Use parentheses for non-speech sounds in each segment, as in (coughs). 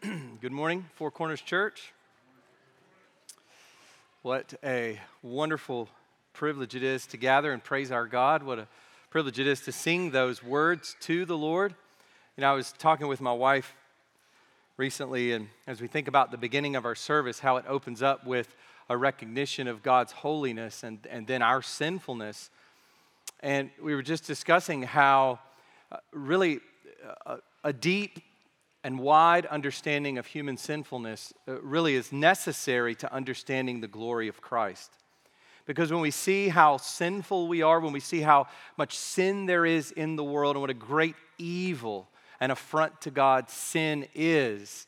(clears throat) Good morning, Four Corners Church. What a wonderful privilege it is to gather and praise our God. What a privilege it is to sing those words to the Lord. You know, I was talking with my wife recently, and as we think about the beginning of our service, how it opens up with a recognition of God's holiness and, and then our sinfulness. And we were just discussing how uh, really a, a deep and wide understanding of human sinfulness uh, really is necessary to understanding the glory of Christ. Because when we see how sinful we are, when we see how much sin there is in the world, and what a great evil and affront to God sin is,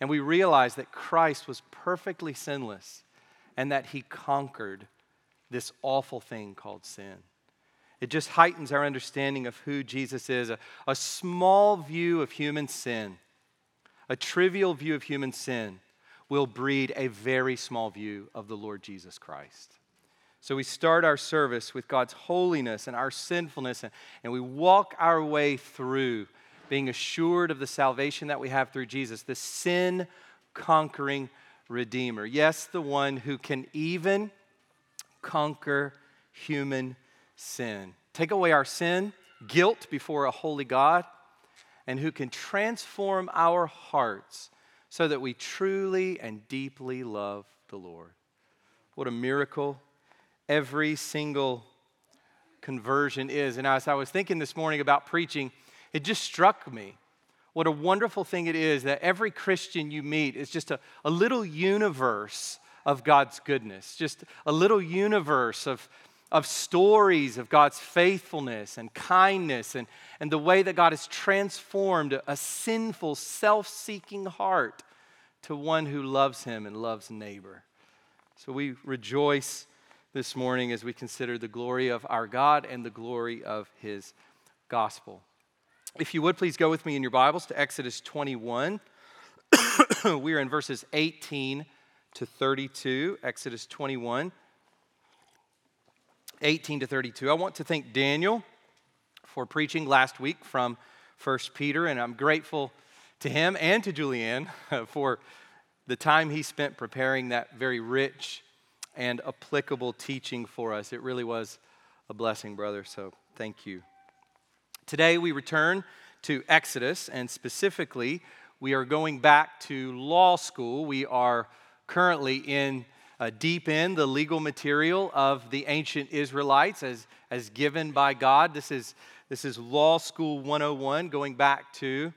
and we realize that Christ was perfectly sinless and that he conquered this awful thing called sin. It just heightens our understanding of who Jesus is. A, a small view of human sin, a trivial view of human sin, will breed a very small view of the Lord Jesus Christ. So we start our service with God's holiness and our sinfulness, and, and we walk our way through being assured of the salvation that we have through Jesus, the sin conquering Redeemer. Yes, the one who can even conquer human sin. Take away our sin, guilt before a holy God, and who can transform our hearts so that we truly and deeply love the Lord. What a miracle every single conversion is. And as I was thinking this morning about preaching, it just struck me what a wonderful thing it is that every Christian you meet is just a, a little universe of God's goodness, just a little universe of of stories of God's faithfulness and kindness and, and the way that God has transformed a sinful, self seeking heart to one who loves Him and loves neighbor. So we rejoice this morning as we consider the glory of our God and the glory of His gospel. If you would please go with me in your Bibles to Exodus 21. (coughs) we are in verses 18 to 32. Exodus 21. 18 to 32. I want to thank Daniel for preaching last week from 1 Peter, and I'm grateful to him and to Julianne (laughs) for the time he spent preparing that very rich and applicable teaching for us. It really was a blessing, brother, so thank you. Today we return to Exodus, and specifically, we are going back to law school. We are currently in uh, deep in the legal material of the ancient Israelites as, as given by God. This is, this is Law School 101, going back to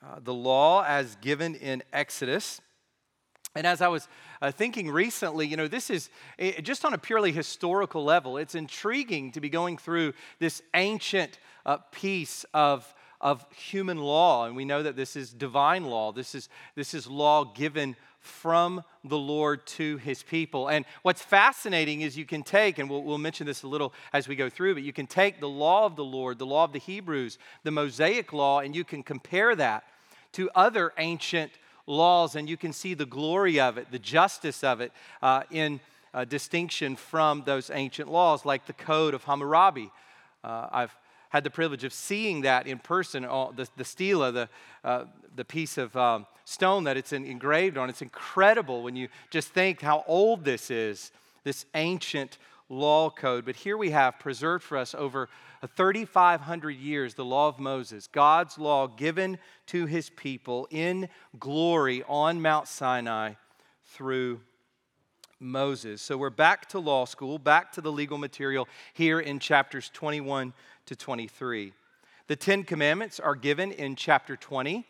uh, the law as given in Exodus. And as I was uh, thinking recently, you know, this is it, just on a purely historical level, it's intriguing to be going through this ancient uh, piece of, of human law. And we know that this is divine law, this is, this is law given from the Lord to his people. And what's fascinating is you can take, and we'll, we'll, mention this a little as we go through, but you can take the law of the Lord, the law of the Hebrews, the Mosaic law, and you can compare that to other ancient laws, and you can see the glory of it, the justice of it uh, in uh, distinction from those ancient laws, like the Code of Hammurabi. Uh, I've had the privilege of seeing that in person, the, the stela, the, uh, the piece of um, stone that it's engraved on. It's incredible when you just think how old this is, this ancient law code. But here we have preserved for us over 3,500 years the law of Moses, God's law given to his people in glory on Mount Sinai through Moses. So we're back to law school, back to the legal material here in chapters 21 to 23. The Ten Commandments are given in chapter 20,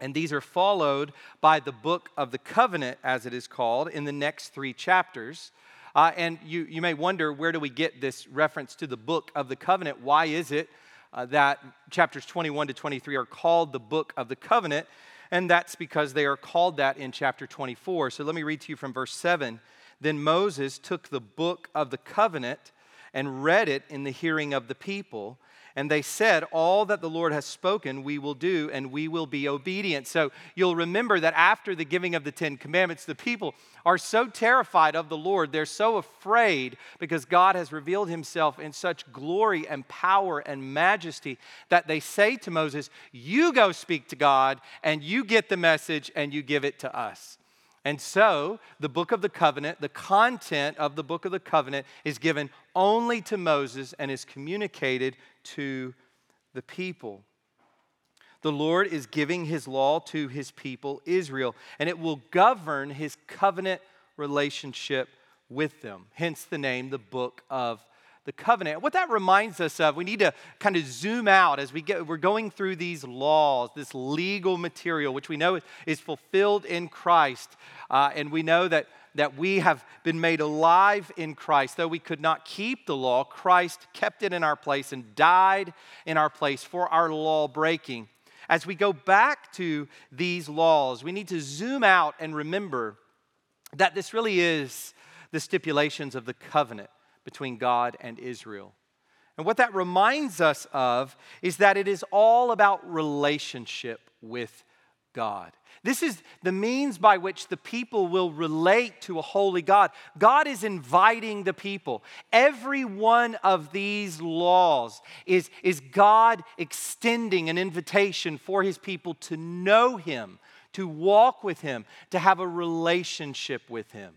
and these are followed by the book of the covenant, as it is called, in the next three chapters. Uh, and you, you may wonder where do we get this reference to the book of the covenant? Why is it uh, that chapters 21 to 23 are called the book of the covenant? And that's because they are called that in chapter 24. So let me read to you from verse 7. Then Moses took the book of the covenant and read it in the hearing of the people. And they said, All that the Lord has spoken, we will do, and we will be obedient. So you'll remember that after the giving of the Ten Commandments, the people are so terrified of the Lord, they're so afraid because God has revealed himself in such glory and power and majesty that they say to Moses, You go speak to God, and you get the message, and you give it to us. And so, the book of the covenant, the content of the book of the covenant, is given only to Moses and is communicated to the people. The Lord is giving his law to his people, Israel, and it will govern his covenant relationship with them. Hence the name, the book of the covenant. What that reminds us of, we need to kind of zoom out as we get, we're going through these laws, this legal material, which we know is fulfilled in Christ. Uh, and we know that, that we have been made alive in Christ. Though we could not keep the law, Christ kept it in our place and died in our place for our law breaking. As we go back to these laws, we need to zoom out and remember that this really is the stipulations of the covenant between God and Israel. And what that reminds us of is that it is all about relationship with God. This is the means by which the people will relate to a holy God. God is inviting the people. Every one of these laws is, is God extending an invitation for his people to know him, to walk with him, to have a relationship with him.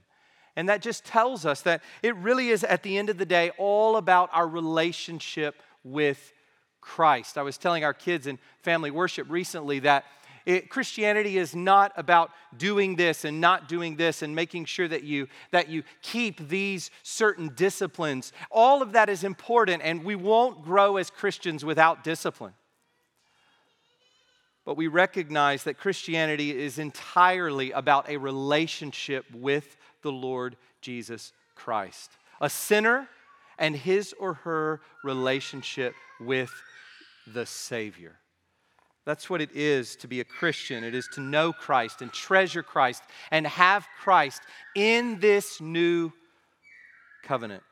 And that just tells us that it really is, at the end of the day, all about our relationship with Christ. I was telling our kids in family worship recently that it, Christianity is not about doing this and not doing this and making sure that you that you keep these certain disciplines. All of that is important, and we won't grow as Christians without discipline. But we recognize that Christianity is entirely about a relationship with the Lord Jesus Christ. A sinner and his or her relationship with the Savior. That's what it is to be a Christian. It is to know Christ and treasure Christ and have Christ in this new covenant.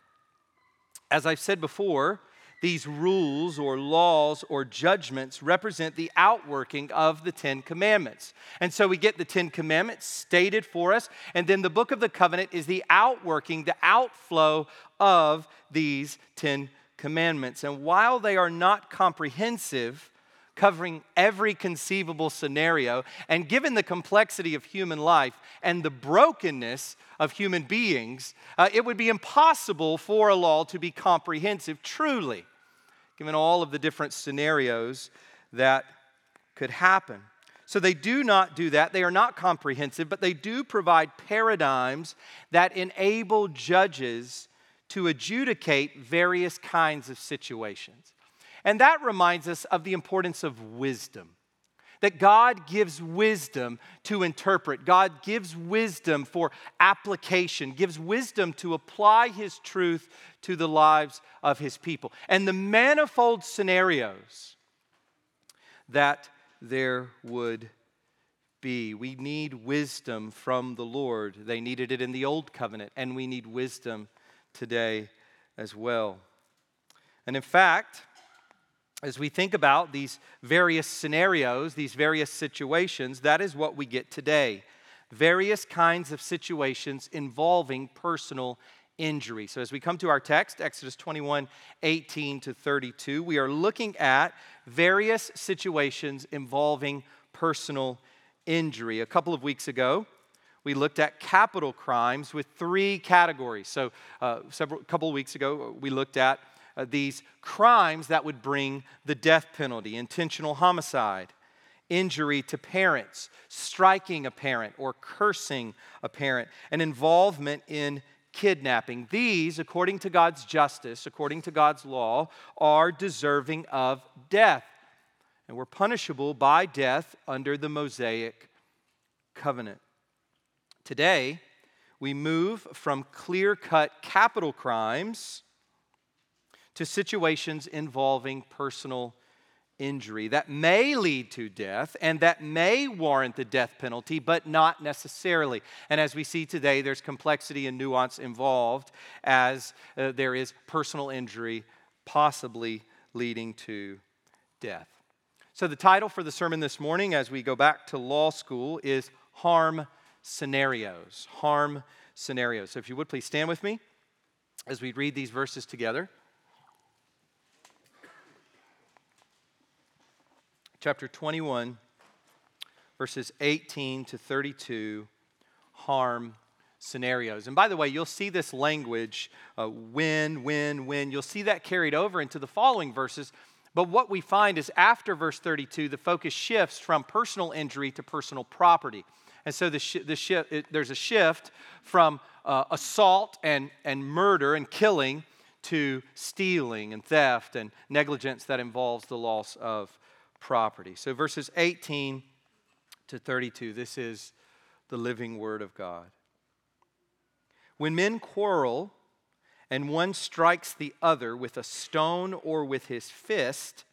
As I've said before, these rules or laws or judgments represent the outworking of the Ten Commandments. And so we get the Ten Commandments stated for us, and then the book of the covenant is the outworking, the outflow of these Ten Commandments. And while they are not comprehensive, covering every conceivable scenario. And given the complexity of human life and the brokenness of human beings, uh, it would be impossible for a law to be comprehensive truly, given all of the different scenarios that could happen. So they do not do that. They are not comprehensive, but they do provide paradigms that enable judges to adjudicate various kinds of situations. And that reminds us of the importance of wisdom. That God gives wisdom to interpret. God gives wisdom for application, gives wisdom to apply His truth to the lives of His people. And the manifold scenarios that there would be. We need wisdom from the Lord. They needed it in the Old Covenant, and we need wisdom today as well. And in fact, as we think about these various scenarios, these various situations, that is what we get today. Various kinds of situations involving personal injury. So, as we come to our text, Exodus 21 18 to 32, we are looking at various situations involving personal injury. A couple of weeks ago, we looked at capital crimes with three categories. So, uh, several couple of weeks ago, we looked at uh, these crimes that would bring the death penalty intentional homicide, injury to parents, striking a parent, or cursing a parent, and involvement in kidnapping. These, according to God's justice, according to God's law, are deserving of death and were punishable by death under the Mosaic covenant. Today, we move from clear cut capital crimes to situations involving personal injury that may lead to death and that may warrant the death penalty, but not necessarily. And as we see today, there's complexity and nuance involved as uh, there is personal injury possibly leading to death. So, the title for the sermon this morning, as we go back to law school, is Harm Scenarios. Harm Scenarios. So, if you would please stand with me as we read these verses together. Chapter 21, verses 18 to 32, harm scenarios. And by the way, you'll see this language, uh, when, when, you'll see that carried over into the following verses. But what we find is after verse 32, the focus shifts from personal injury to personal property. And so the, sh- the sh- it, there's a shift from uh, assault and, and murder and killing to stealing and theft and negligence that involves the loss of property. So verses 18 to 32, this is the living word of God. When men quarrel and one strikes the other with a stone or with his fist,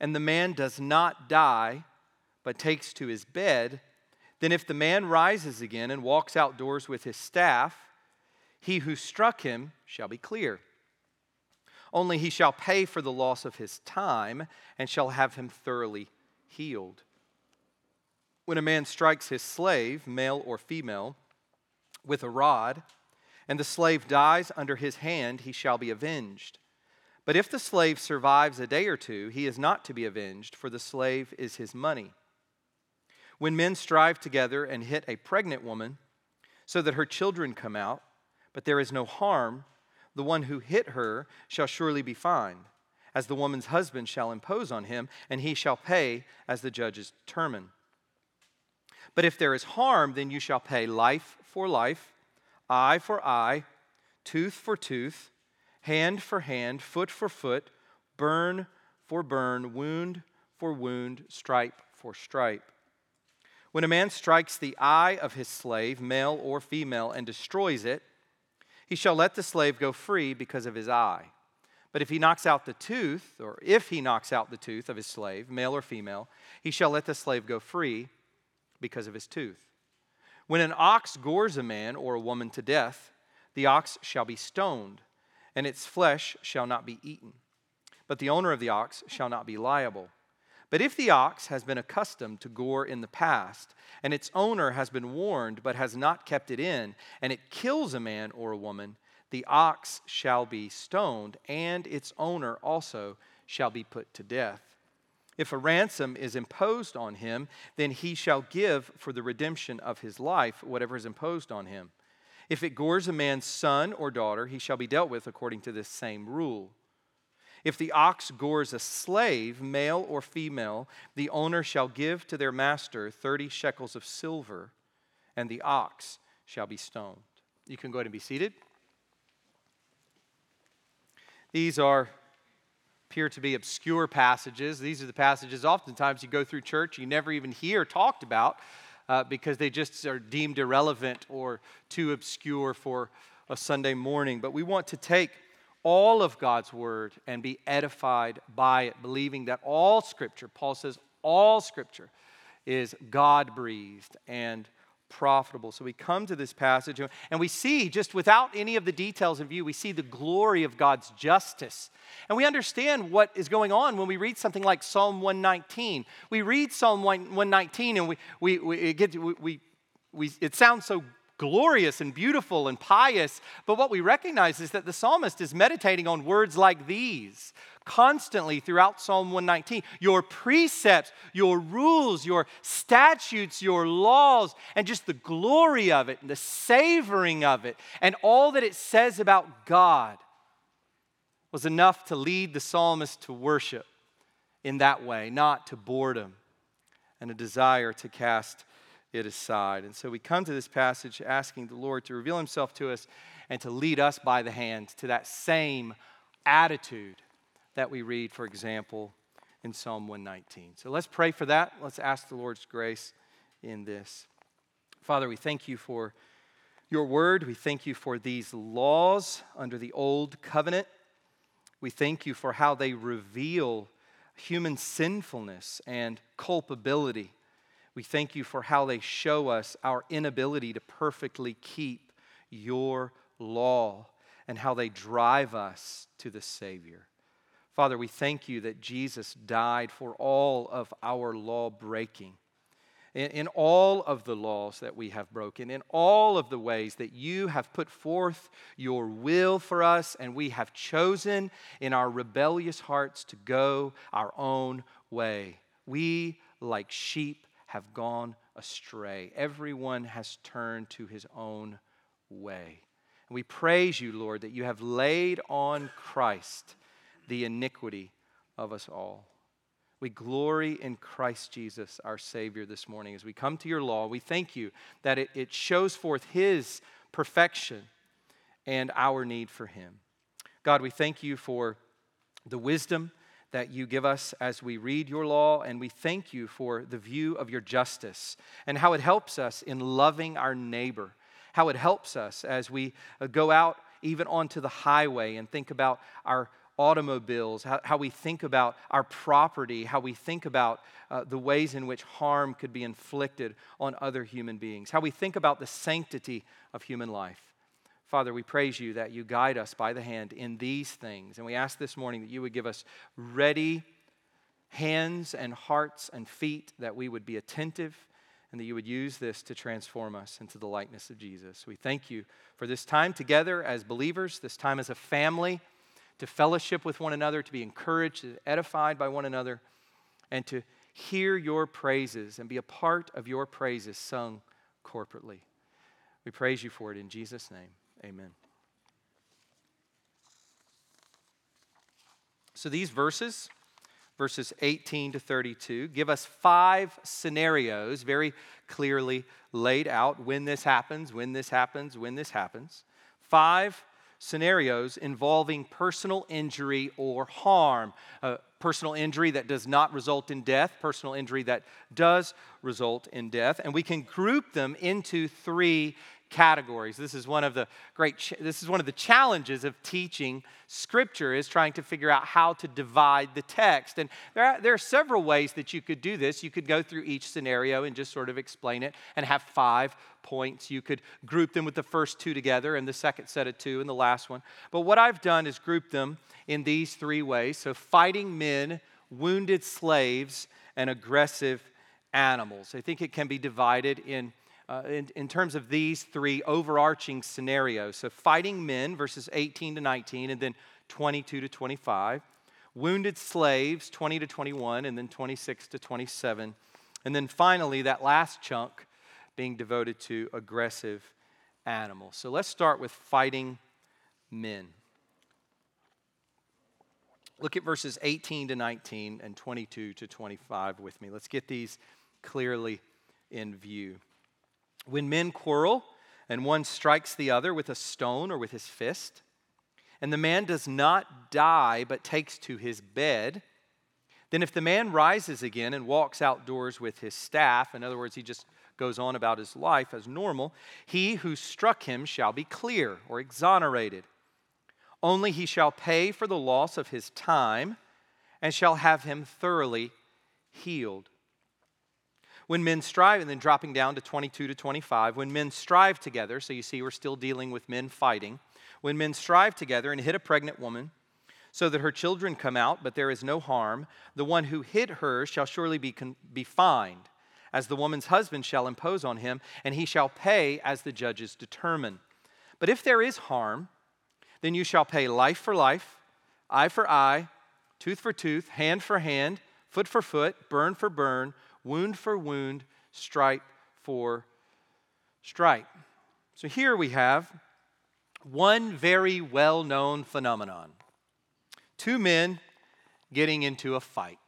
and the man does not die, but takes to his bed, then if the man rises again and walks outdoors with his staff, he who struck him shall be clear. Only he shall pay for the loss of his time and shall have him thoroughly healed. When a man strikes his slave, male or female, with a rod, and the slave dies under his hand, he shall be avenged. But if the slave survives a day or two, he is not to be avenged, for the slave is his money. When men strive together and hit a pregnant woman, so that her children come out, but there is no harm, the one who hit her shall surely be fined, as the woman's husband shall impose on him, and he shall pay as the judges determine. But if there is harm, then you shall pay life for life, eye for eye, tooth for tooth, hand for hand, foot for foot, burn for burn, wound for wound, stripe for stripe. When a man strikes the eye of his slave, male or female, and destroys it, he shall let the slave go free because of his eye. But if he knocks out the tooth, or if he knocks out the tooth of his slave, male or female, he shall let the slave go free because of his tooth. When an ox gores a man or a woman to death, the ox shall be stoned, and its flesh shall not be eaten. But the owner of the ox shall not be liable. But if the ox has been accustomed to gore in the past, and its owner has been warned but has not kept it in, and it kills a man or a woman, the ox shall be stoned, and its owner also shall be put to death. If a ransom is imposed on him, then he shall give for the redemption of his life whatever is imposed on him. If it gores a man's son or daughter, he shall be dealt with according to this same rule. If the ox gores a slave, male or female, the owner shall give to their master 30 shekels of silver, and the ox shall be stoned. You can go ahead and be seated. These are appear to be obscure passages. These are the passages oftentimes you go through church, you never even hear talked about uh, because they just are deemed irrelevant or too obscure for a Sunday morning. But we want to take all of God's word and be edified by it, believing that all scripture, Paul says, all scripture is God breathed and profitable. So we come to this passage and we see, just without any of the details in view, we see the glory of God's justice. And we understand what is going on when we read something like Psalm 119. We read Psalm 119 and we, we, we, it, gets, we, we, we, it sounds so glorious and beautiful and pious, but what we recognize is that the psalmist is meditating on words like these constantly throughout Psalm 119. Your precepts, your rules, your statutes, your laws, and just the glory of it and the savoring of it, and all that it says about God was enough to lead the psalmist to worship in that way, not to boredom and a desire to cast it aside. And so we come to this passage asking the Lord to reveal himself to us and to lead us by the hand to that same attitude that we read, for example, in Psalm 119. So let's pray for that. Let's ask the Lord's grace in this. Father, we thank you for your word. We thank you for these laws under the old covenant. We thank you for how they reveal human sinfulness and culpability. We thank you for how they show us our inability to perfectly keep your law and how they drive us to the Savior. Father, we thank you that Jesus died for all of our law breaking. In, all of the laws that we have broken, in all of the ways that you have put forth your will for us, and we have chosen in our rebellious hearts to go our own way. We, like sheep, have gone astray. Everyone has turned to his own way. And we praise you, Lord, that you have laid on Christ the iniquity of us all. We glory in Christ Jesus, our Savior, this morning. As we come to your law, we thank you that it, it shows forth His perfection and our need for Him. God, we thank you for the wisdom that you give us as we read your law, and we thank you for the view of your justice and how it helps us in loving our neighbor, how it helps us as we uh, go out even onto the highway and think about our automobiles, how, how we think about our property, how we think about uh, the ways in which harm could be inflicted on other human beings, how we think about the sanctity of human life. Father, we praise you that you guide us by the hand in these things. And we ask this morning that you would give us ready hands and hearts and feet, that we would be attentive and that you would use this to transform us into the likeness of Jesus. We thank you for this time together as believers, this time as a family to fellowship with one another, to be encouraged, edified by one another, and to hear your praises and be a part of your praises sung corporately. We praise you for it in Jesus' name. Amen. So these verses, verses 18 to 32, give us five scenarios very clearly laid out when this happens, when this happens, when this happens. Five scenarios involving personal injury or harm. Uh, personal injury that does not result in death, personal injury that does result in death. And we can group them into three categories. This is one of the great ch- this is one of the challenges of teaching scripture is trying to figure out how to divide the text. And there are, there are several ways that you could do this. You could go through each scenario and just sort of explain it and have five points. You could group them with the first two together and the second set of two and the last one. But what I've done is group them in these three ways. So fighting men, wounded slaves, and aggressive animals. I think it can be divided in uh, in, in terms of these three overarching scenarios. So, fighting men, verses 18 to 19, and then 22 to 25. Wounded slaves, 20 to 21, and then 26 to 27. And then finally, that last chunk being devoted to aggressive animals. So, let's start with fighting men. Look at verses 18 to 19 and 22 to 25 with me. Let's get these clearly in view. When men quarrel and one strikes the other with a stone or with his fist, and the man does not die but takes to his bed, then if the man rises again and walks outdoors with his staff, in other words, he just goes on about his life as normal, he who struck him shall be clear or exonerated. Only he shall pay for the loss of his time and shall have him thoroughly healed. When men strive, and then dropping down to 22 to 25, when men strive together, so you see we're still dealing with men fighting, when men strive together and hit a pregnant woman, so that her children come out, but there is no harm, the one who hit her shall surely be, con- be fined, as the woman's husband shall impose on him, and he shall pay as the judges determine. But if there is harm, then you shall pay life for life, eye for eye, tooth for tooth, hand for hand, foot for foot, burn for burn wound for wound, stripe for stripe. So here we have one very well known phenomenon two men getting into a fight.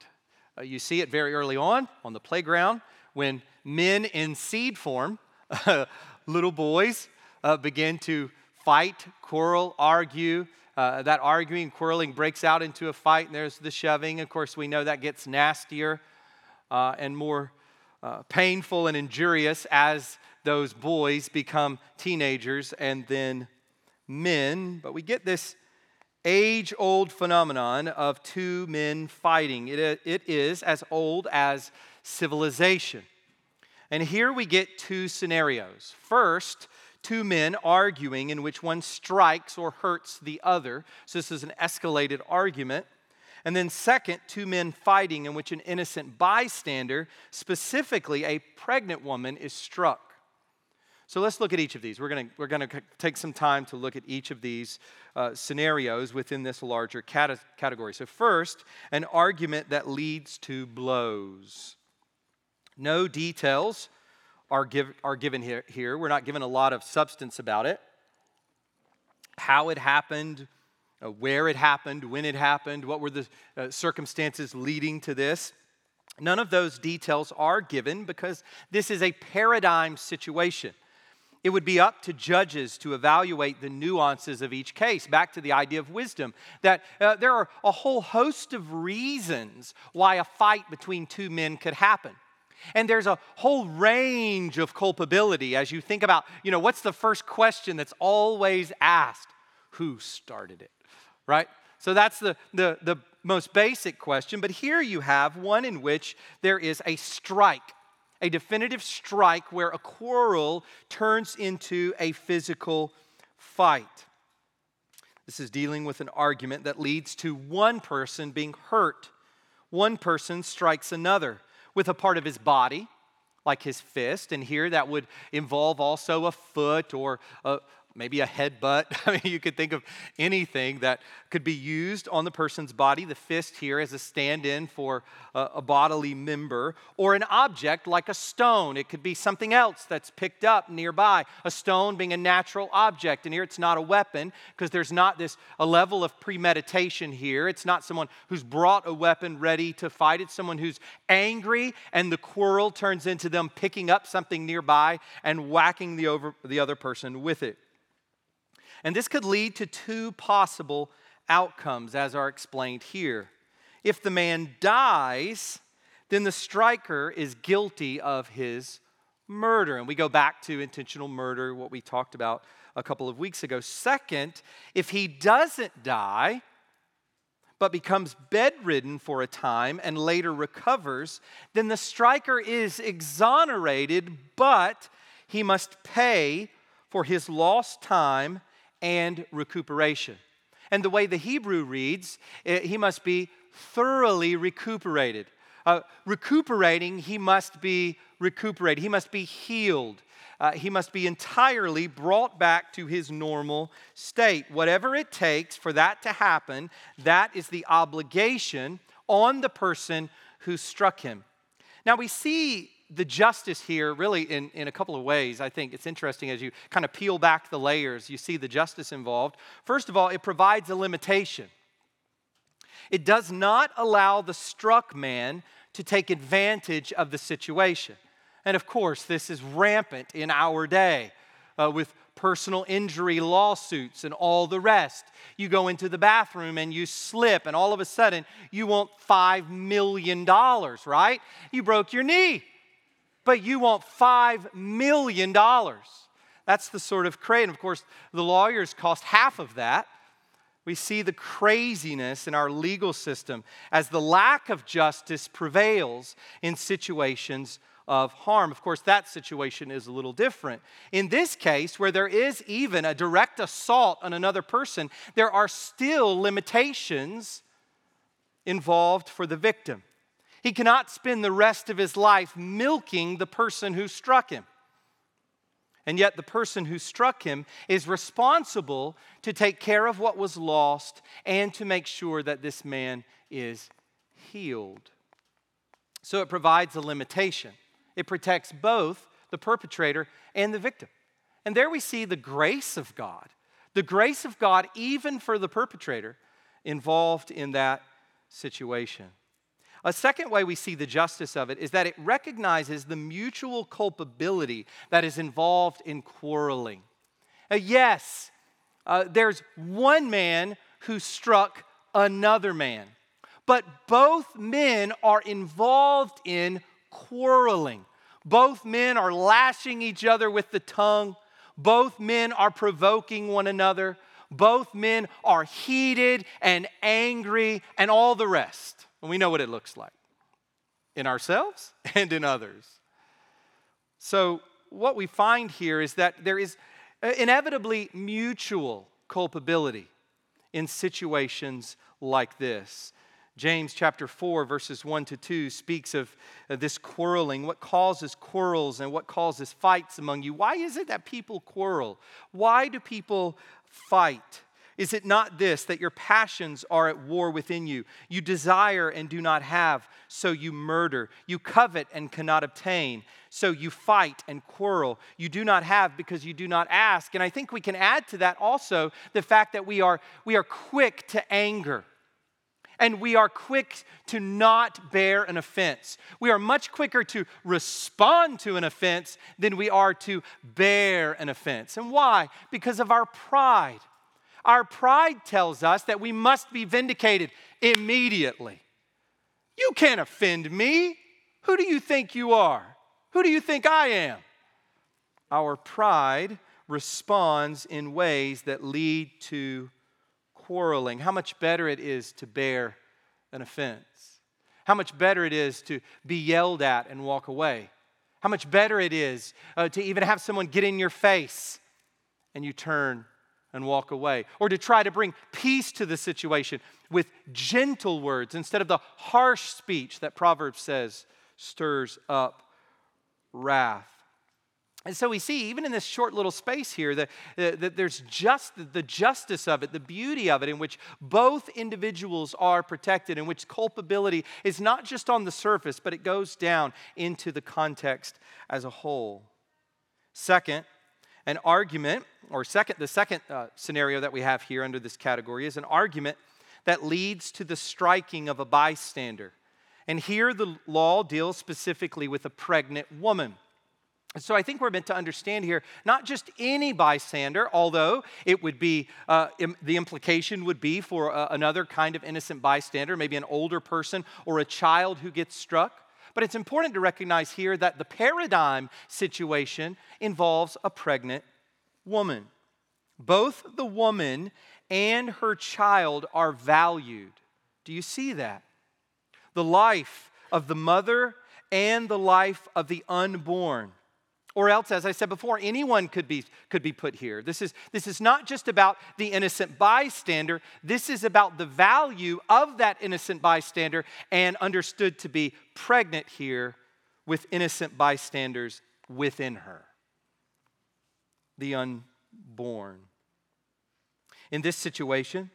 Uh, you see it very early on on the playground when men in seed form, (laughs) little boys, uh, begin to fight, quarrel, argue. Uh, that arguing, quarreling breaks out into a fight, and there's the shoving. Of course, we know that gets nastier uh, and more uh, painful and injurious as those boys become teenagers and then men. But we get this age old phenomenon of two men fighting. It, it is as old as civilization. And here we get two scenarios. First, two men arguing in which one strikes or hurts the other. So this is an escalated argument. And then, second, two men fighting in which an innocent bystander, specifically a pregnant woman, is struck. So let's look at each of these. We're going we're gonna take some time to look at each of these uh, scenarios within this larger cat- category. So, first, an argument that leads to blows. No details are, give, are given here, here. We're not given a lot of substance about it. How it happened, uh, where it happened, when it happened, what were the uh, circumstances leading to this. None of those details are given because this is a paradigm situation. It would be up to judges to evaluate the nuances of each case. Back to the idea of wisdom, that uh, there are a whole host of reasons why a fight between two men could happen. And there's a whole range of culpability as you think about, you know, what's the first question that's always asked? Who started it? Right? So that's the, the, the most basic question. But here you have one in which there is a strike, a definitive strike where a quarrel turns into a physical fight. This is dealing with an argument that leads to one person being hurt. One person strikes another with a part of his body, like his fist. And here that would involve also a foot or a, maybe a headbutt. (laughs) I mean, you could think of anything that could be used on the person's body. The fist here as a stand in for a, a, bodily member, or an object like a stone. It could be something else that's picked up nearby. A stone being a natural object. And here it's not a weapon because there's not this a level of premeditation here. It's not someone who's brought a weapon ready to fight. It's someone who's angry and the quarrel turns into them picking up something nearby and whacking the, over, the other person with it. And this could lead to two possible outcomes, as are explained here. If the man dies, then the striker is guilty of his murder. And we go back to intentional murder, what we talked about a couple of weeks ago. Second, if he doesn't die, but becomes bedridden for a time and later recovers, then the striker is exonerated, but he must pay for his lost time and recuperation. And the way the Hebrew reads, eh, he must be thoroughly recuperated. Uh, recuperating, he must be recuperated, he must be healed. Uh, he must be entirely brought back to his normal state. Whatever it takes for that to happen, that is the obligation on the person who struck him. Now, we see the justice here, really, in, in a couple of ways, I think it's interesting as you kind of peel back the layers, you see the justice involved. First of all, it provides a limitation. It does not allow the struck man to take advantage of the situation. And of course, this is rampant in our day uh, with personal injury lawsuits and all the rest. You go into the bathroom and you slip, and all of a sudden you want $5 million, right? You broke your knee but you want $5 million. That's the sort of crazy. And of course, the lawyers cost half of that. We see the craziness in our legal system as the lack of justice prevails in situations of harm. Of course, that situation is a little different. In this case, where there is even a direct assault on another person, there are still limitations involved for the victim. He cannot spend the rest of his life milking the person who struck him. And yet, the person who struck him is responsible to take care of what was lost and to make sure that this man is healed. So, it provides a limitation. It protects both the perpetrator and the victim. And there we see the grace of God, the grace of God, even for the perpetrator, involved in that situation. A second way we see the justice of it is that it recognizes the mutual culpability that is involved in quarreling. Uh, yes, uh, there's one man who struck another man, but both men are involved in quarreling. Both men are lashing each other with the tongue. Both men are provoking one another. Both men are heated and angry and all the rest. And we know what it looks like in ourselves (laughs) and in others. So, what we find here is that there is inevitably mutual culpability in situations like this. James chapter 4, verses 1 to 2 speaks of uh, this quarreling. What causes quarrels and what causes fights among you? Why is it that people quarrel? Why do people fight? Is it not this, that your passions are at war within you? You desire and do not have, so you murder. You covet and cannot obtain, so you fight and quarrel. You do not have because you do not ask. And I think we can add to that also the fact that we are, we are quick to anger and we are quick to not bear an offense. We are much quicker to respond to an offense than we are to bear an offense. And why? Because of our pride. Our pride tells us that we must be vindicated immediately. You can't offend me. Who do you think you are? Who do you think I am? Our pride responds in ways that lead to quarreling, how much better it is to bear an offense, how much better it is to be yelled at and walk away, how much better it is uh, to even have someone get in your face and you turn and walk away, or to try to bring peace to the situation with gentle words instead of the harsh speech that Proverbs says stirs up wrath. And so we see, even in this short little space here, that, that there's just the justice of it, the beauty of it, in which both individuals are protected, in which culpability is not just on the surface, but it goes down into the context as a whole. Second, an argument, or second, the second uh, scenario that we have here under this category is an argument that leads to the striking of a bystander. And here the law deals specifically with a pregnant woman. So I think we're meant to understand here not just any bystander, although it would be, uh, Im- the implication would be for uh, another kind of innocent bystander, maybe an older person or a child who gets struck. But it's important to recognize here that the paradigm situation involves a pregnant woman. Both the woman and her child are valued. Do you see that? The life of the mother and the life of the unborn or else, as I said before, anyone could be, could be put here. This is, this is not just about the innocent bystander, this is about the value of that innocent bystander and understood to be pregnant here with innocent bystanders within her. The unborn. In this situation,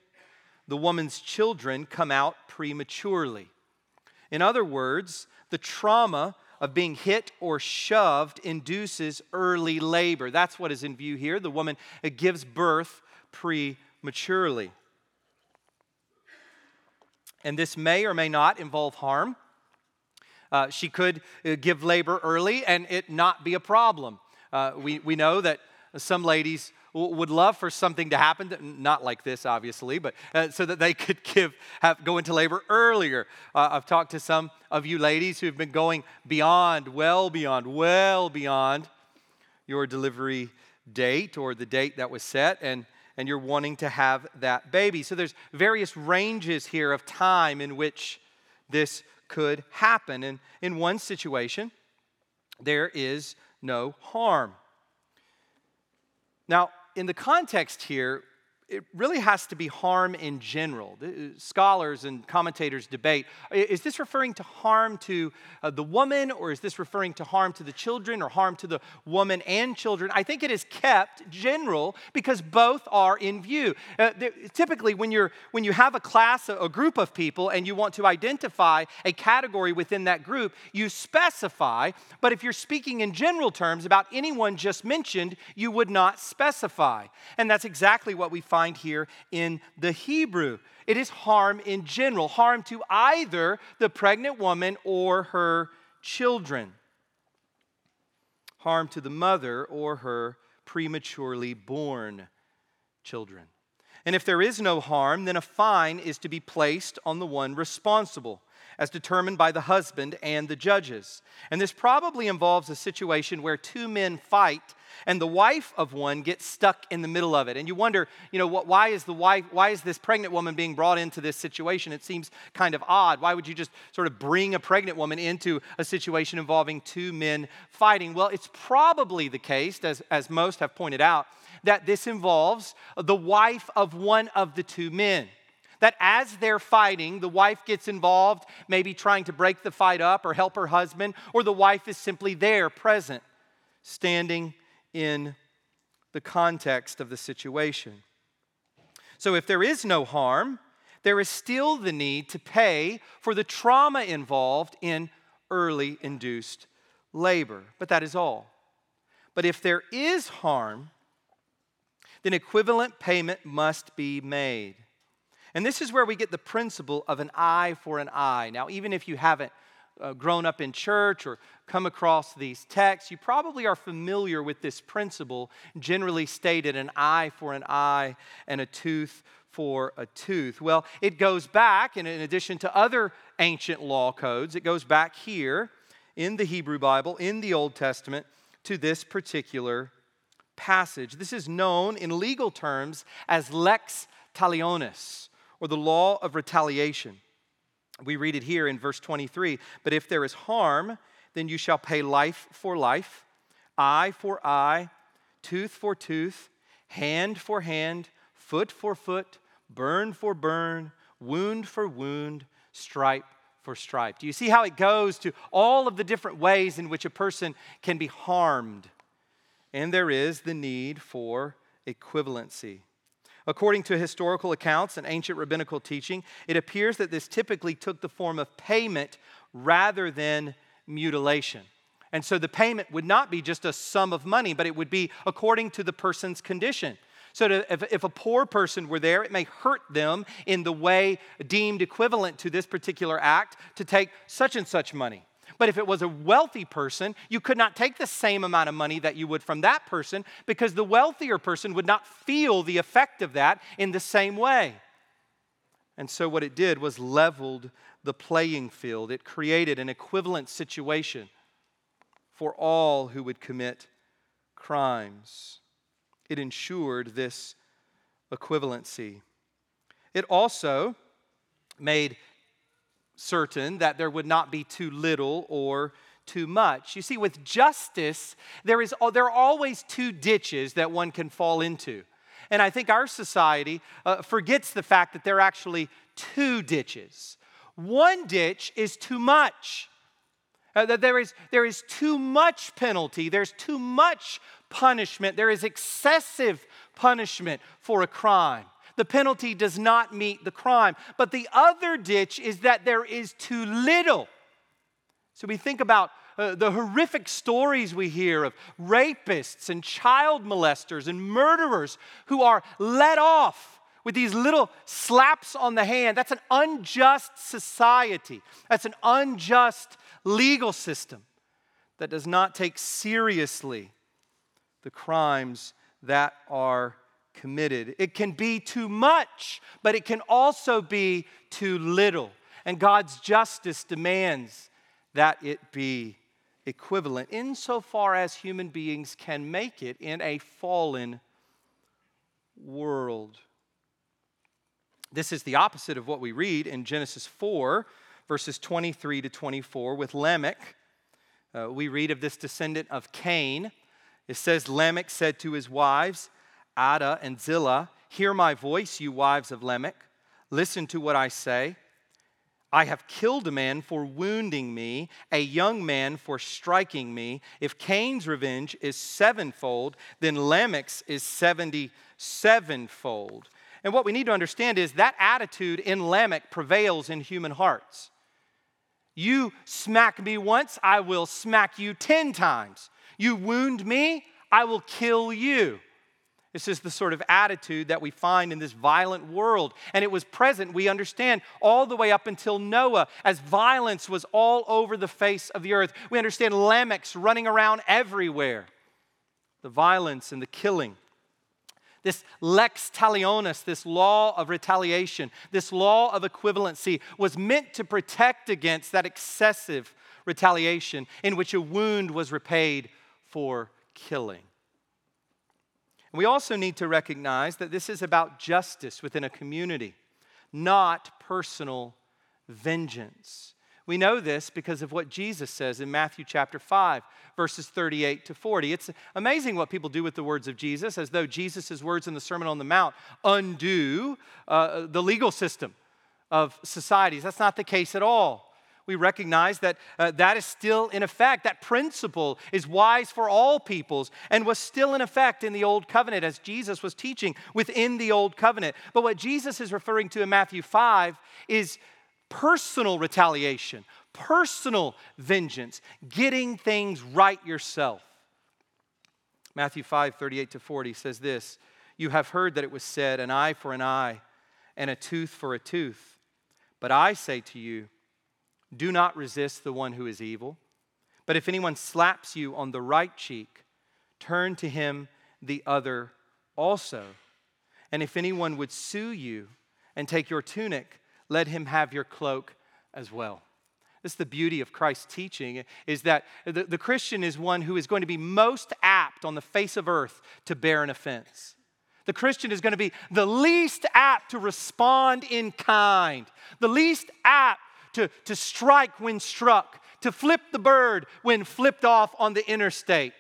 the woman's children come out prematurely. In other words, the trauma of being hit or shoved induces early labor. That's what is in view here. The woman gives birth prematurely. And this may or may not involve harm. Uh, she could uh, give labor early and it not be a problem. Uh, we, we know that some ladies would love for something to happen, not like this, obviously, but uh, so that they (laughs) could give, have, go into labor earlier. Uh, I've talked to some of you ladies who've been going beyond, well beyond, well beyond your delivery date or the date that was set, and, and you're wanting to have that baby. So there's various ranges here of time in which this could happen. And in one situation, there is no harm. Now, in the context here, it really has to be harm in general. Scholars and commentators debate is this referring to harm to uh, the woman, or is this referring to harm to the children, or harm to the woman and children? I think it is kept general because both are in view. Uh, typically, when, you're, when you have a class, a group of people, and you want to identify a category within that group, you specify. But if you're speaking in general terms about anyone just mentioned, you would not specify. And that's exactly what we find find here in the Hebrew. It is harm in general, harm to either the pregnant woman or her children, harm to the mother or her prematurely born children. And if there is no harm, then a fine is to be placed on the one responsible as determined by the husband and the judges. And this probably involves a situation where two men fight and the wife of one gets stuck in the middle of it. And you wonder, you know, why is the wife, why is this pregnant woman being brought into this situation? It seems kind of odd. Why would you just sort of bring a pregnant woman into a situation involving two men fighting? Well, it's probably the case, as, as most have pointed out, that this involves the wife of one of the two men. That as they're fighting, the wife gets involved, maybe trying to break the fight up or help her husband, or the wife is simply there, present, standing in the context of the situation. So if there is no harm, there is still the need to pay for the trauma involved in early induced labor. But that is all. But if there is harm, then equivalent payment must be made. And this is where we get the principle of an eye for an eye. Now, even if you haven't uh, grown up in church or come across these texts, you probably are familiar with this principle, generally stated an eye for an eye and a tooth for a tooth. Well, it goes back, and in addition to other ancient law codes, it goes back here in the Hebrew Bible, in the Old Testament, to this particular passage. This is known in legal terms as lex talionis, or the law of retaliation. We read it here in verse 23 But if there is harm, then you shall pay life for life, eye for eye, tooth for tooth, hand for hand, foot for foot, burn for burn, wound for wound, stripe for stripe. Do you see how it goes to all of the different ways in which a person can be harmed? And there is the need for equivalency. According to historical accounts and ancient rabbinical teaching, it appears that this typically took the form of payment rather than mutilation. And so the payment would not be just a sum of money, but it would be according to the person's condition. So, to, if, if a poor person were there, it may hurt them in the way deemed equivalent to this particular act to take such and such money. But if it was a wealthy person, you could not take the same amount of money that you would from that person because the wealthier person would not feel the effect of that in the same way. And so, what it did was leveled the playing field, it created an equivalent situation for all who would commit crimes. It ensured this equivalency. It also made certain that there would not be too little or too much. You see, with justice, there, is, there are always two ditches that one can fall into. And I think our society uh, forgets the fact that there are actually two ditches. One ditch is too much. Uh, that there is, there is too much penalty, there's too much punishment, there is excessive punishment for a crime the penalty does not meet the crime. But the other ditch is that there is too little. So we think about uh, the horrific stories we hear of rapists and child molesters and murderers who are let off with these little slaps on the hand. That's an unjust society. That's an unjust legal system that does not take seriously the crimes that are committed. It can be too much, but it can also be too little. And God's justice demands that it be equivalent insofar as human beings can make it in a fallen world. This is the opposite of what we read in Genesis 4, verses 23 to 24, with Lamech. Uh, we read of this descendant of Cain. It says, Lamech said to his wives, Adah and Zillah, Hear my voice, you wives of Lamech. Listen to what I say. I have killed a man for wounding me, a young man for striking me. If Cain's revenge is sevenfold, then Lamech's is seventy sevenfold. And what we need to understand is that attitude in Lamech prevails in human hearts. You smack me once, I will smack you ten times. You wound me, I will kill you. This is the sort of attitude that we find in this violent world. And it was present, we understand, all the way up until Noah, as violence was all over the face of the earth. We understand Lamech's running around everywhere. The violence and the killing. This lex talionis, this law of retaliation, this law of equivalency, was meant to protect against that excessive retaliation in which a wound was repaid for killing. We also need to recognize that this is about justice within a community, not personal vengeance. We know this because of what Jesus says in Matthew chapter 5, verses 38 to 40. It's amazing what people do with the words of Jesus, as though Jesus' words in the Sermon on the Mount undo uh, the legal system of societies. That's not the case at all we recognize that uh, that is still in effect. That principle is wise for all peoples and was still in effect in the Old Covenant as Jesus was teaching within the Old Covenant. But what Jesus is referring to in Matthew 5 is personal retaliation, personal vengeance, getting things right yourself. Matthew 5 38 to 40 says this You have heard that it was said, an eye for an eye and a tooth for a tooth. But I say to you, do not resist the one who is evil. But if anyone slaps you on the right cheek, turn to him the other also. And if anyone would sue you and take your tunic, let him have your cloak as well. This is the beauty of Christ's teaching is that the, the Christian is one who is going to be most apt on the face of earth to bear an offense. The Christian is going to be the least apt to respond in kind, the least apt to, to strike when struck, to flip the bird when flipped off on the interstate,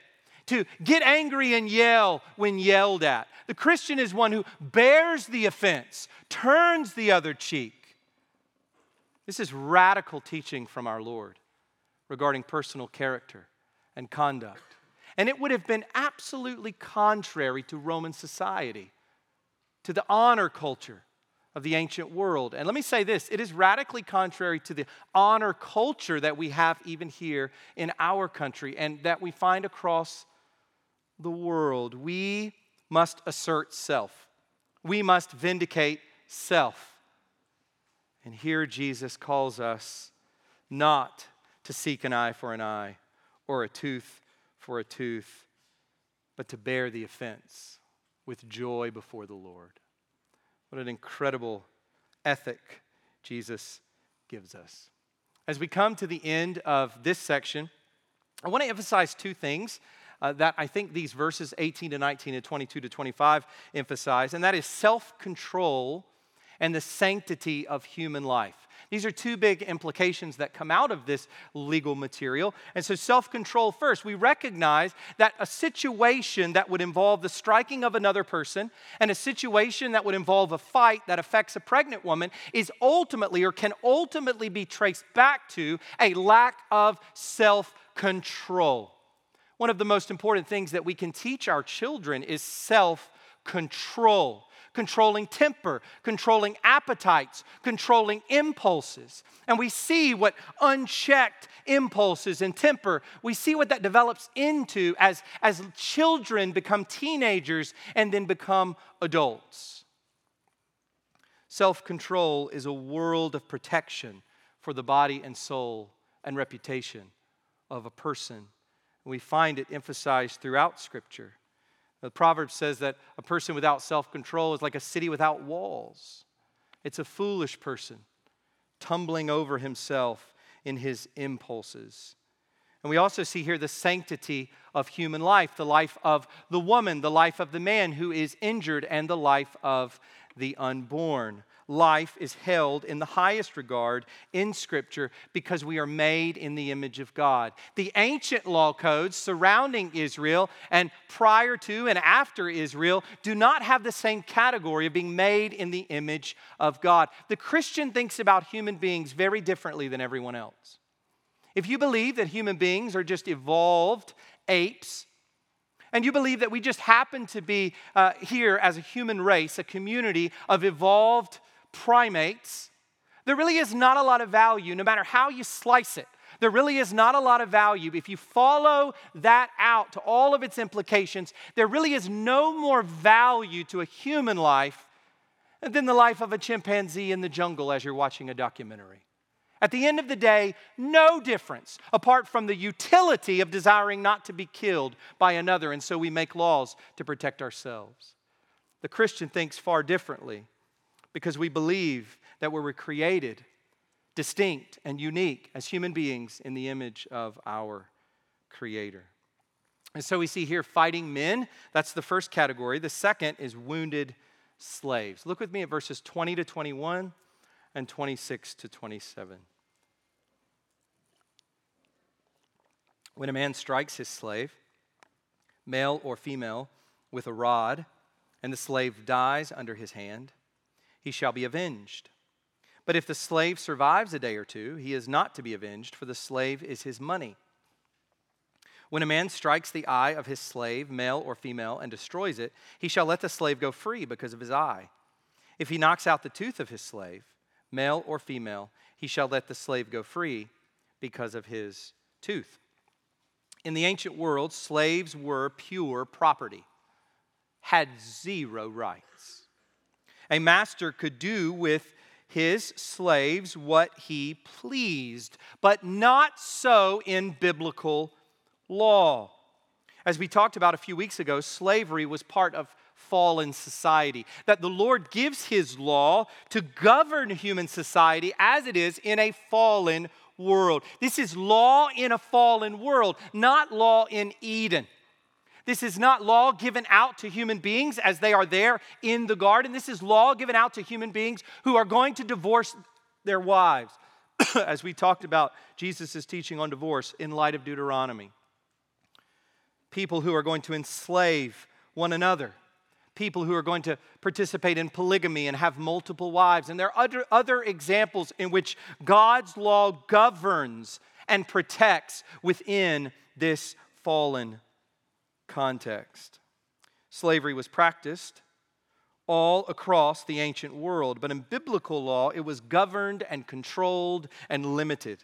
to get angry and yell when yelled at. The Christian is one who bears the offense, turns the other cheek. This is radical teaching from our Lord regarding personal character and conduct. And it would have been absolutely contrary to Roman society, to the honor culture of the ancient world. And let me say this it is radically contrary to the honor culture that we have even here in our country and that we find across the world. We must assert self, we must vindicate self. And here Jesus calls us not to seek an eye for an eye or a tooth for a tooth, but to bear the offense with joy before the Lord. What an incredible ethic Jesus gives us. As we come to the end of this section, I want to emphasize two things uh, that I think these verses 18 to 19 and 22 to 25 emphasize, and that is self control and the sanctity of human life. These are two big implications that come out of this legal material. And so, self control first. We recognize that a situation that would involve the striking of another person and a situation that would involve a fight that affects a pregnant woman is ultimately or can ultimately be traced back to a lack of self control. One of the most important things that we can teach our children is self control controlling temper, controlling appetites, controlling impulses. And we see what unchecked impulses and temper, we see what that develops into as, as children become teenagers and then become adults. Self control is a world of protection for the body and soul and reputation of a person. We find it emphasized throughout Scripture. The proverb says that a person without self control is like a city without walls. It's a foolish person tumbling over himself in his impulses. And we also see here the sanctity of human life, the life of the woman, the life of the man who is injured, and the life of the unborn life is held in the highest regard in Scripture because we are made in the image of God. The ancient law codes surrounding Israel and prior to and after Israel do not have the same category of being made in the image of God. The Christian thinks about human beings very differently than everyone else. If you believe that human beings are just evolved apes, and you believe that we just happen to be uh, here as a human race, a community of evolved primates, there really is not a lot of value, no matter how you slice it. There really is not a lot of value. If you follow that out to all of its implications, there really is no more value to a human life than the life of a chimpanzee in the jungle as you're watching a documentary. At the end of the day, no difference apart from the utility of desiring not to be killed by another, and so we make laws to protect ourselves. The Christian thinks far differently because we believe that we were created distinct and unique as human beings in the image of our Creator. And so we see here fighting men. That's the first category. The second is wounded slaves. Look with me at verses 20 to 21 and 26 to 27. When a man strikes his slave, male or female, with a rod, and the slave dies under his hand, he shall be avenged. But if the slave survives a day or two, he is not to be avenged, for the slave is his money. When a man strikes the eye of his slave, male or female, and destroys it, he shall let the slave go free because of his eye. If he knocks out the tooth of his slave, male or female, he shall let the slave go free because of his tooth. In the ancient world, slaves were pure property, had zero rights. A master could do with his slaves what he pleased, but not so in biblical law. As we talked about a few weeks ago, slavery was part of fallen society. That the Lord gives his law to govern human society as it is in a fallen world. This is law in a fallen world, not law in Eden. This is not law given out to human beings as they are there in the garden. This is law given out to human beings who are going to divorce their wives, (coughs) as we talked about Jesus' teaching on divorce in light of Deuteronomy. People who are going to enslave one another people who are going to participate in polygamy and have multiple wives. And there are other, other examples in which God's law governs and protects within this fallen context. Slavery was practiced all across the ancient world, but in biblical law, it was governed and controlled and limited.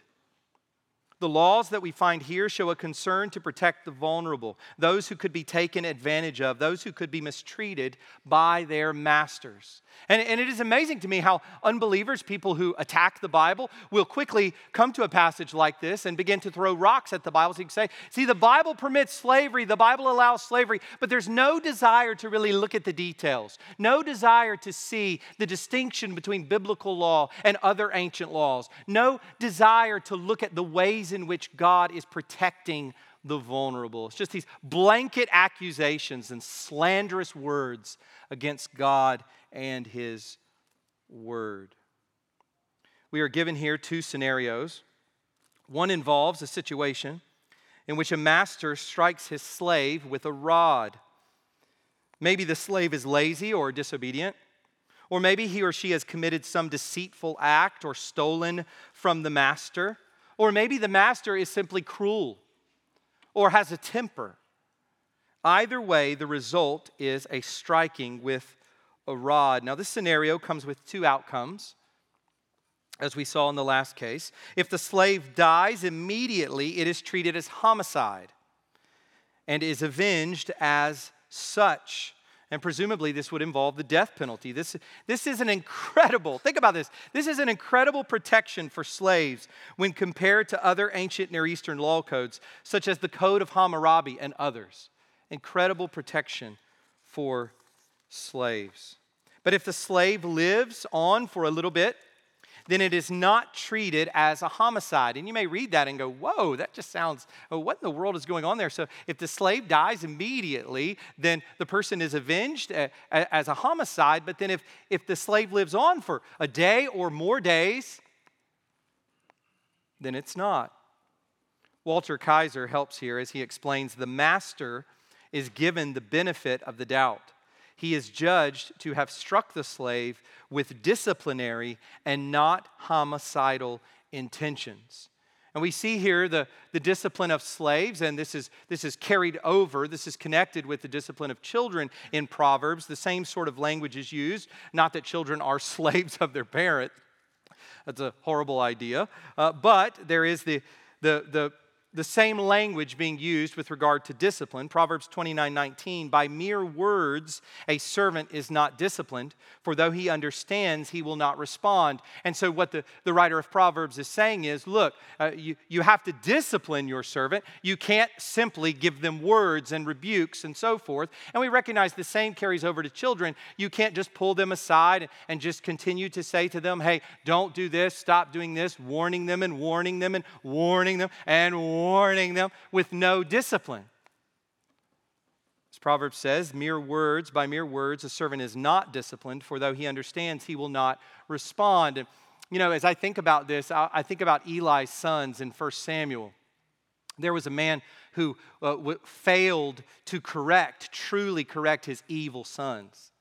The laws that we find here show a concern to protect the vulnerable, those who could be taken advantage of, those who could be mistreated by their masters. And, and it is amazing to me how unbelievers, people who attack the Bible, will quickly come to a passage like this and begin to throw rocks at the Bible. So you can say, see, the Bible permits slavery, the Bible allows slavery, but there's no desire to really look at the details, no desire to see the distinction between biblical law and other ancient laws, no desire to look at the ways ways in which God is protecting the vulnerable. It's just these blanket accusations and slanderous words against God and His Word. We are given here two scenarios. One involves a situation in which a master strikes his slave with a rod. Maybe the slave is lazy or disobedient, or maybe he or she has committed some deceitful act or stolen from the master. Or maybe the master is simply cruel or has a temper. Either way, the result is a striking with a rod. Now, this scenario comes with two outcomes, as we saw in the last case. If the slave dies immediately, it is treated as homicide and is avenged as such. And presumably, this would involve the death penalty. This, this is an incredible, think about this. This is an incredible protection for slaves when compared to other ancient Near Eastern law codes, such as the Code of Hammurabi and others. Incredible protection for slaves. But if the slave lives on for a little bit, then it is not treated as a homicide. And you may read that and go, whoa, that just sounds, oh, what in the world is going on there? So if the slave dies immediately, then the person is avenged eh, as a homicide. But then if, if the slave lives on for a day or more days, then it's not. Walter Kaiser helps here as he explains the master is given the benefit of the doubt he is judged to have struck the slave with disciplinary and not homicidal intentions. And we see here the, the discipline of slaves, and this is, this is carried over. This is connected with the discipline of children in Proverbs. The same sort of language is used. Not that children are (laughs) slaves of their parent, that's a horrible idea. Uh, but there is the, the, the the same language being used with regard to discipline. Proverbs 29 19, by mere words a servant is not disciplined, for though he understands, he will not respond. And so, what the, the writer of Proverbs is saying is look, uh, you, you have to discipline your servant. You can't simply give them words and rebukes and so forth. And we recognize the same carries over to children. You can't just pull them aside and just continue to say to them, hey, don't do this, stop doing this, warning them and warning them and warning them and warning warning them with no discipline. As Proverbs says, mere words, by mere words, a servant is not disciplined, for though he understands, he will not respond. And, you know, as I think about this, I think about Eli's sons in 1 Samuel. There was a man who uh, w- failed to correct, truly correct his evil sons.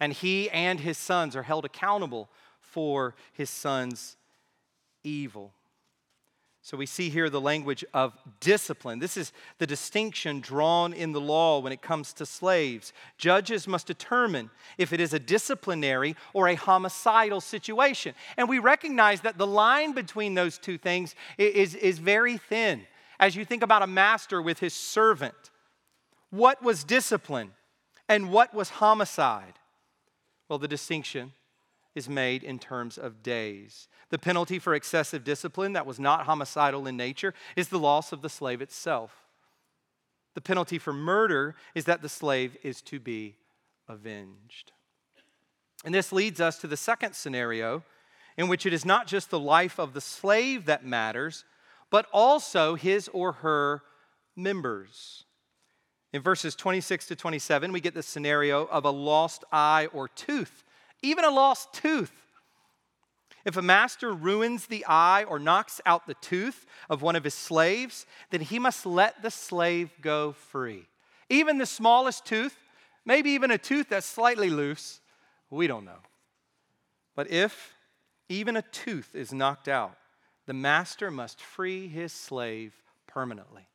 And he and his sons are held accountable for his son's evil. So we see here the language of discipline. This is the distinction drawn in the law when it comes to slaves. Judges must determine if it is a disciplinary or a homicidal situation. And we recognize that the line between those two things is, is very thin. As you think about a master with his servant, what was discipline and what was homicide? Well, the distinction is made in terms of days. The penalty for excessive discipline that was not homicidal in nature is the loss of the slave itself. The penalty for murder is that the slave is to be avenged. And this leads us to the second scenario, in which it is not just the life of the slave that matters, but also his or her members. In verses 26 to 27, we get the scenario of a lost eye or tooth even a lost tooth. If a master ruins the eye or knocks out the tooth of one of his slaves, then he must let the slave go free. Even the smallest tooth, maybe even a tooth that's slightly loose, we don't know. But if even a tooth is knocked out, the master must free his slave permanently.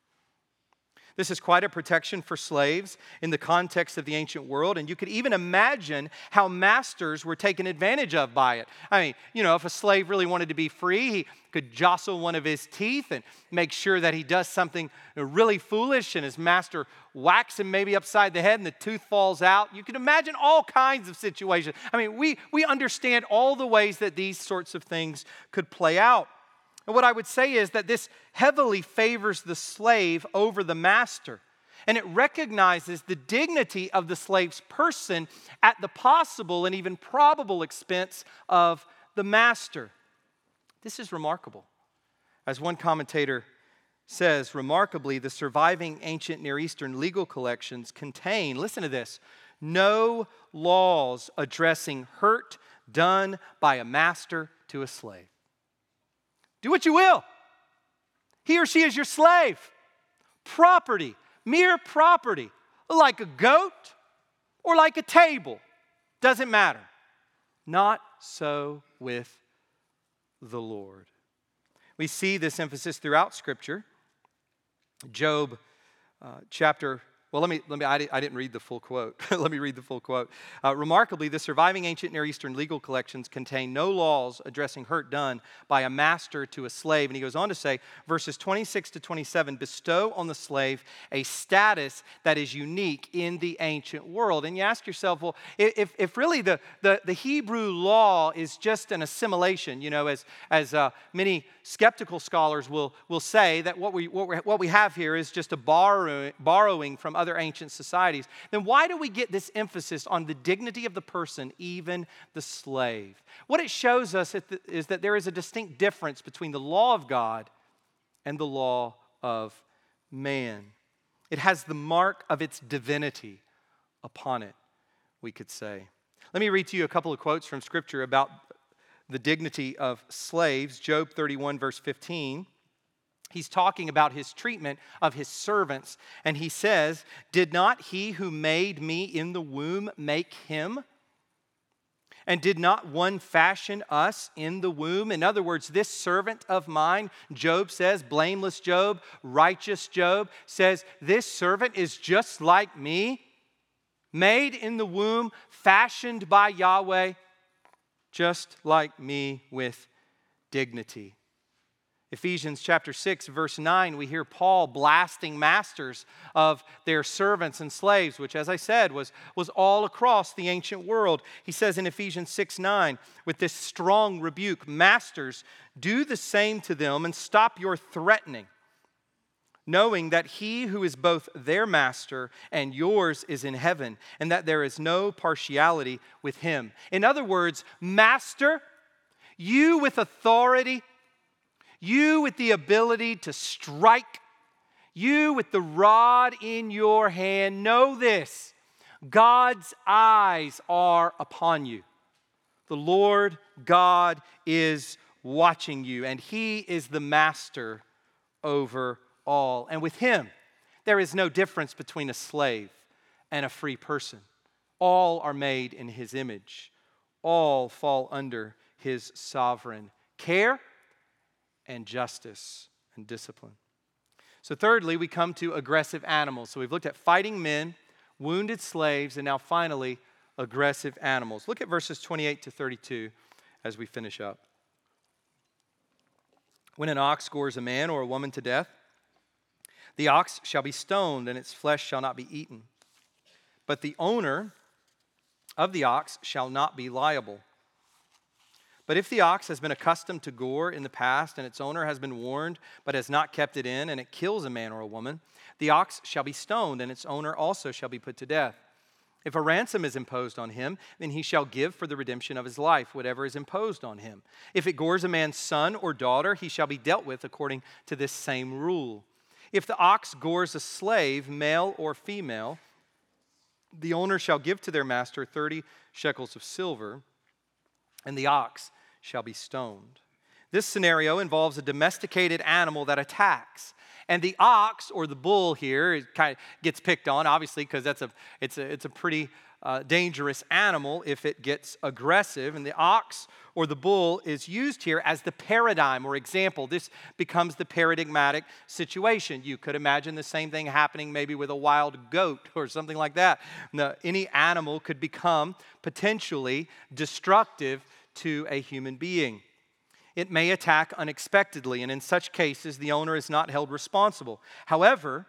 This is quite a protection for slaves in the context of the ancient world, and you could even imagine how masters were taken advantage of by it. I mean, you know, if a slave really wanted to be free, he could jostle one of his teeth and make sure that he does something really foolish, and his master whacks him maybe upside the head and the tooth falls out. You can imagine all kinds of situations. I mean, we, we understand all the ways that these sorts of things could play out. And what I would say is that this heavily favors the slave over the master. And it recognizes the dignity of the slave's person at the possible and even probable expense of the master. This is remarkable. As one commentator says, remarkably, the surviving ancient Near Eastern legal collections contain, listen to this, no laws addressing hurt done by a master to a slave. Do what you will. He or she is your slave, property, mere property, like a goat or like a table. Doesn't matter. Not so with the Lord. We see this emphasis throughout Scripture. Job uh, chapter well, let me, let me I, didn't read the full quote. (laughs) let me read the full quote. Uh, Remarkably, the surviving ancient Near Eastern legal collections contain no laws addressing hurt done by a master to a slave. And he goes on to say, verses 26 to 27 bestow on the slave a status that is unique in the ancient world. And you ask yourself, well, if, if really the, the, the Hebrew law is just an assimilation, you know, as, as uh, many skeptical scholars will, will say that what we, what, we, what we have here is just a borrowing, borrowing from other ancient societies, then why do we get this emphasis on the dignity of the person, even the slave? What it shows us is that there is a distinct difference between the law of God and the law of man. It has the mark of its divinity upon it, we could say. Let me read to you a couple of quotes from Scripture about the dignity of slaves. Job 31, verse 15. He's talking about his treatment of his servants, and he says, Did not he who made me in the womb make him? And did not one fashion us in the womb? In other words, this servant of mine, Job says, blameless Job, righteous Job, says, This servant is just like me, made in the womb, fashioned by Yahweh just like me with dignity. Ephesians chapter 6, verse 9, we hear Paul blasting masters of their servants and slaves, which, as I said, was, was all across the ancient world. He says in Ephesians 6 9, with this strong rebuke, Masters, do the same to them and stop your threatening knowing that he who is both their master and yours is in heaven, and that there is no partiality with him. In other words, master, you with authority, you with the ability to strike, you with the rod in your hand, know this God's eyes are upon you. The Lord God is watching you, and he is the master over all. And with him, there is no difference between a slave and a free person. All are made in his image, all fall under his sovereign care and justice and discipline. So, thirdly, we come to aggressive animals. So, we've looked at fighting men, wounded slaves, and now finally, aggressive animals. Look at verses 28 to 32 as we finish up. When an ox gores a man or a woman to death, the ox shall be stoned, and its flesh shall not be eaten. But the owner of the ox shall not be liable. But if the ox has been accustomed to gore in the past, and its owner has been warned, but has not kept it in, and it kills a man or a woman, the ox shall be stoned, and its owner also shall be put to death. If a ransom is imposed on him, then he shall give for the redemption of his life whatever is imposed on him. If it gores a man's son or daughter, he shall be dealt with according to this same rule. If the ox gores a slave, male or female, the owner shall give to their master 30 shekels of silver, and the ox shall be stoned. This scenario involves a domesticated animal that attacks. And the ox or the bull here kind of gets picked on, obviously, because that's a it's a it's a pretty uh, dangerous animal if it gets aggressive. And the ox or the bull is used here as the paradigm or example. This becomes the paradigmatic situation. You could imagine the same thing happening maybe with a wild goat (laughs) or something like that. Now, any animal could become potentially destructive to a human being. It may attack unexpectedly, and in such cases, the owner is not held responsible. However,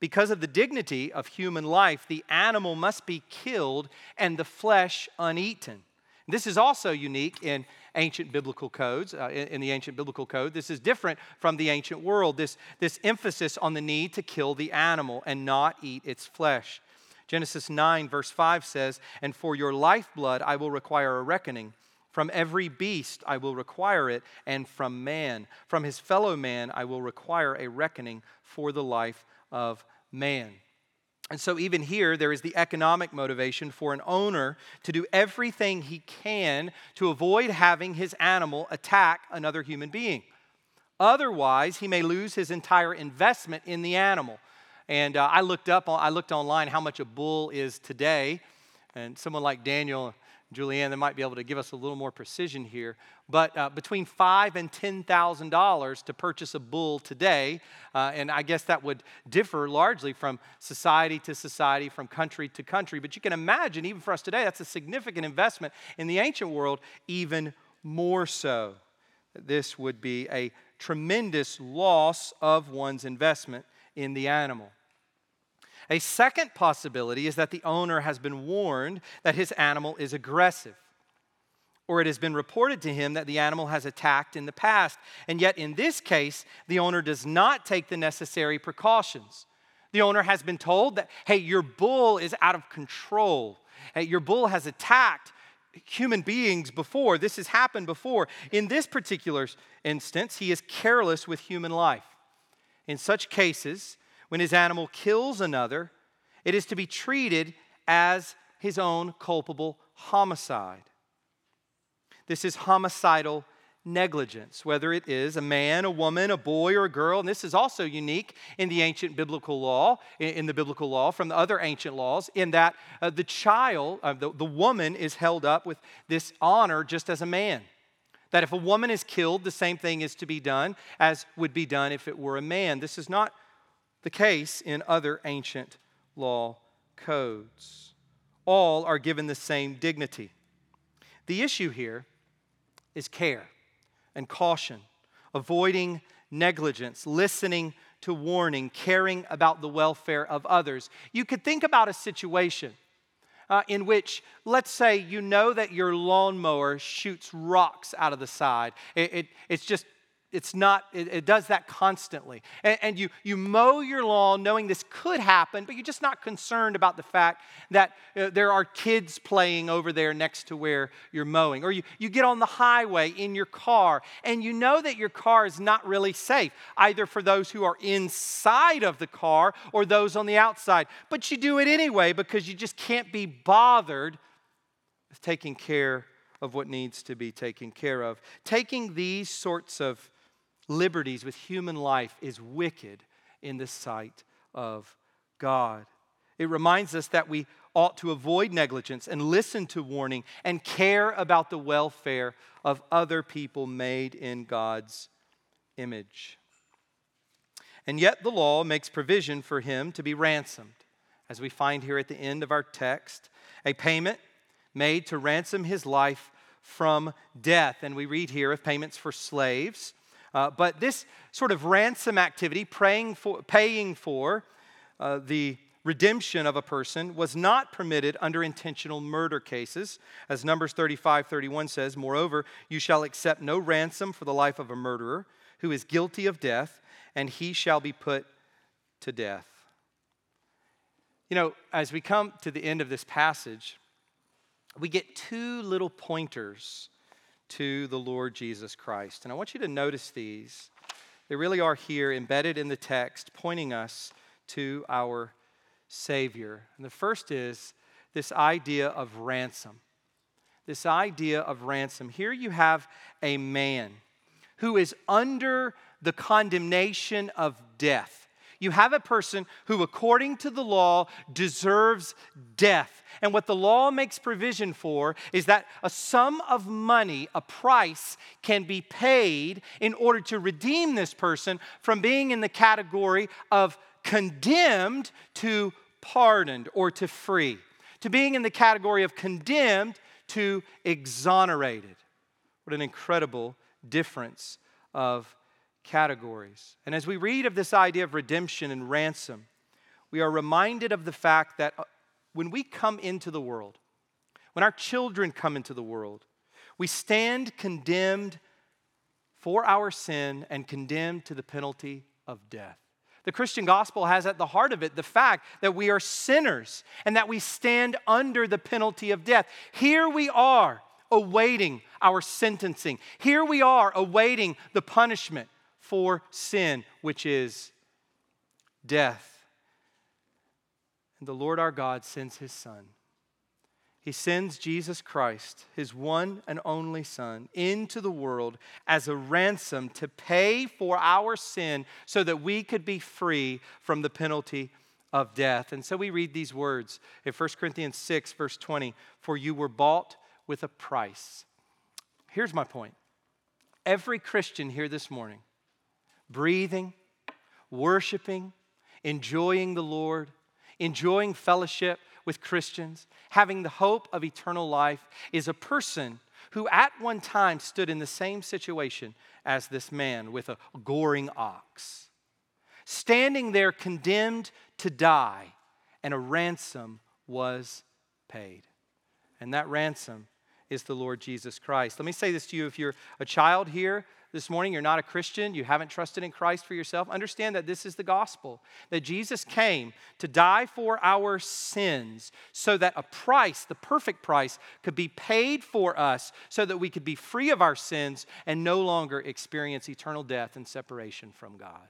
because of the dignity of human life, the animal must be killed and the flesh uneaten. This is also unique in ancient biblical codes, uh, in, in, the ancient biblical code. This is different from the ancient world, this, this emphasis on the need to kill the animal and not eat its flesh. Genesis 9, verse 5 says, And for your lifeblood I will require a reckoning. From every beast I will require it, and from man, from his fellow man, I will require a reckoning for the life of man. And so, even here, there is the economic motivation for an owner to do everything he can to avoid having his animal attack another human being. Otherwise, he may lose his entire investment in the animal. And uh, I looked up, I looked online how much a bull is today, and someone like Daniel Julianne, they might be able to give us a little more precision here. But uh, between five and ten thousand dollars to purchase a bull today, uh, and I guess that would differ largely from society to society, from country to country. But you can imagine, even for us today, that's a significant investment. In the ancient world, even more so. This would be a tremendous loss of one's investment in the animal. A second possibility is that the owner has been warned that his animal is aggressive, or it has been reported to him that the animal has attacked in the past. And yet, in this case, the owner does not take the necessary precautions. The owner has been told that, hey, your bull is out of control. Hey, your bull has attacked human beings before. This has happened before. In this particular instance, he is careless with human life. In such cases, when his animal kills another, it is to be treated as his own culpable homicide. This is homicidal negligence, whether it is a man, a woman, a boy, or a girl. And this is also unique in the ancient biblical law, in the biblical law from the other ancient laws, in that uh, the child, uh, the, the woman, is held up with this honor just as a man. That if a woman is killed, the same thing is to be done as would be done if it were a man. This is not the case in other ancient law codes. All are given the same dignity. The issue here is care and caution, avoiding negligence, listening to warning, caring about the welfare of others. You could think about a situation uh, in which, let's say, you know that your lawnmower shoots rocks out of the side. It, it, it's just it's not it, it, does that constantly. And, and, you you mow your lawn knowing this could happen but you're just not concerned about the fact that uh, there are kids playing over there next to where you're mowing. Or you, you get on the highway in your car and you know that your car is not really safe either for those who are inside of the car or those on the outside. But you do it anyway because you just can't be bothered with taking care of what needs to be taken care of. Taking these sorts of liberties with human life is wicked in the sight of God. It reminds us that we ought to avoid negligence and listen to warning and care about the welfare of other people made in God's image. And yet, the law makes provision for him to be ransomed, as we find here at the end of our text, a payment made to ransom his life from death. And we read here of payments for slaves. Uh, but this sort of ransom activity, praying for, paying for uh, the redemption of a person was not permitted under intentional murder cases. As Numbers 35 31 says, Moreover, you shall accept no ransom for the life of a murderer who is guilty of death, and he shall be put to death. You know, as we come to the end of this passage, we get two little pointers to the Lord Jesus Christ. And I want you to notice these. They really are here embedded in the text, pointing us to our Savior. And the first is this idea of ransom. This idea of ransom. Here you have a man who is under the condemnation of death. You have a person who, according to the law, deserves death. And what the law makes provision for is that a sum of money, a price, can be paid in order to redeem this person from being in the category of condemned to pardoned or to free, to being in the category of condemned to exonerated. What an incredible difference of categories. And as we read of this idea of redemption and ransom, we are reminded of the fact that uh, when we come into the world, when our children come into the world, we stand condemned for our sin and condemned to the penalty of death. The Christian gospel has at the heart of it the fact that we are sinners and that we stand under the penalty of death. Here we are awaiting our sentencing. Here we are awaiting the punishment for sin, which is death. And the Lord our God sends his Son. He sends Jesus Christ, his one and only Son, into the world as a ransom to pay for our sin so that we could be free from the penalty of death. And so we read these words in 1 Corinthians 6, verse 20 For you were bought with a price. Here's my point every Christian here this morning breathing, worshiping, enjoying the Lord, enjoying fellowship with Christians, having the hope of eternal life, is a person who at one time stood in the same situation as this man with a goring ox, standing there condemned to die, and a ransom was paid. And that ransom is the Lord Jesus Christ. Let me say this to you if you're a child here this morning, you're not a Christian, you haven't trusted in Christ for yourself, understand that this is the gospel. That Jesus came to die for our sins so that a price, the perfect price, could be paid for us so that we could be free of our sins and no longer experience eternal death and separation from God.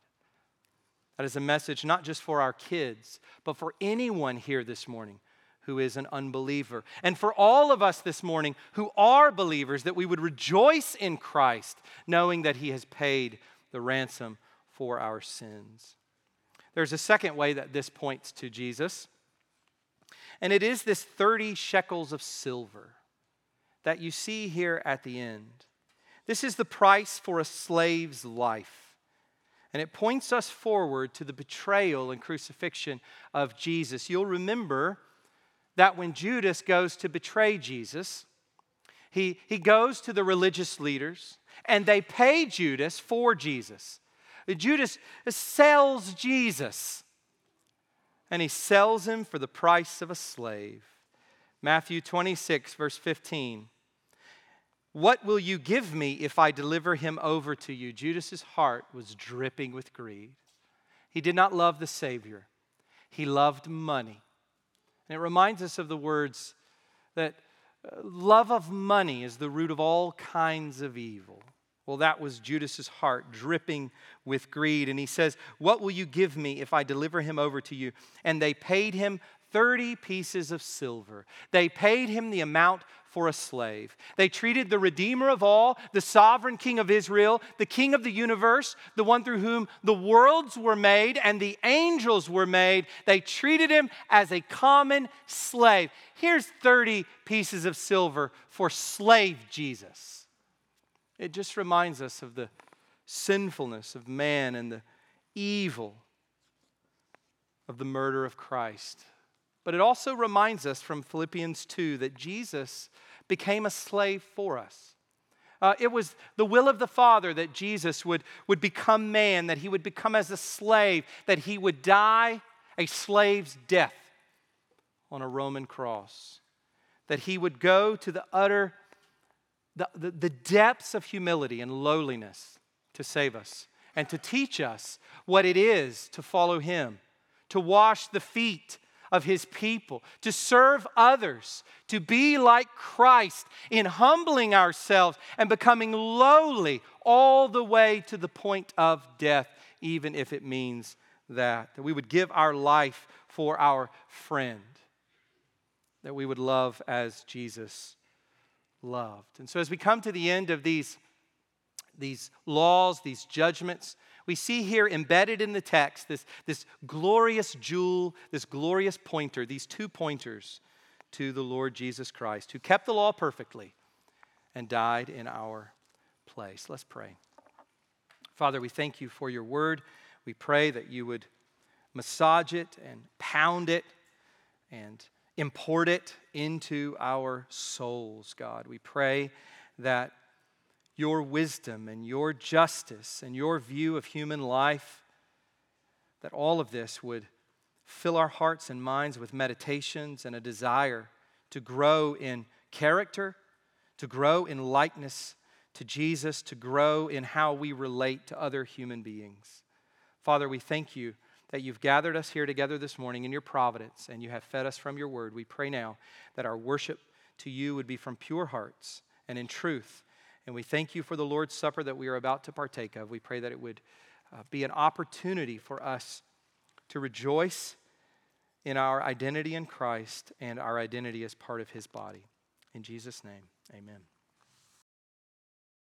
That is a message not just for our kids, but for anyone here this morning who is an unbeliever. And for all of us this morning who are believers, that we would rejoice in Christ, knowing that He has paid the ransom for our sins. There's a second way that this points to Jesus, and it is this 30 shekels of silver that you see here at the end. This is the price for a slave's life. And it points us forward to the betrayal and crucifixion of Jesus. You'll remember that when Judas goes to betray Jesus, he, he goes to the religious leaders and they pay Judas for Jesus. Judas sells Jesus and he sells him for the price of a slave. Matthew 26, verse 15. What will you give me if I deliver him over to you? Judas's heart was dripping with greed. He did not love the Savior, he loved money. And it reminds us of the words that uh, love of money is the root of all kinds of evil. Well, that was Judas's heart dripping with greed. And he says, What will you give me if I deliver him over to you? And they paid him 30 pieces of silver. They paid him the amount for a slave. They treated the Redeemer of all, the sovereign King of Israel, the King of the universe, the one through whom the worlds were made and the angels were made, they treated him as a common slave. Here's 30 pieces of silver for slave Jesus. It just reminds us of the sinfulness of man and the evil of the murder of Christ. But it also reminds us from Philippians 2 that Jesus became a slave for us. Uh, it was the will of the Father that Jesus would, would become man, that he would become as a slave, that he would die a slave's death on a Roman cross, that he would go to the utter, the, the, the depths of humility and lowliness to save us and to teach us what it is to follow him to wash the feet of his people, to serve others, to be like Christ in humbling ourselves and becoming lowly all the way to the point of death, even if it means that. That we would give our life for our friend, that we would love as Jesus loved. And so, as we come to the end of these, these laws, these judgments, we see here embedded in the text this, this glorious jewel, this glorious pointer, these two pointers to the Lord Jesus Christ, who kept the law perfectly and died in our place. Let's pray. Father, we thank you for your word. We pray that you would massage it and pound it and import it into our souls, God. We pray that your wisdom and your justice and your view of human life, that all of this would fill our hearts and minds with meditations and a desire to grow in character, to grow in likeness to Jesus, to grow in how we relate to other human beings. Father, we thank you that you've gathered us here together this morning in your providence and you have fed us from your word. We pray now that our worship to you would be from pure hearts and in truth and we thank you for the Lord's Supper that we are about to partake of. We pray that it would uh, be an opportunity for us to rejoice in our identity in Christ and our identity as part of his body. In Jesus' name, amen.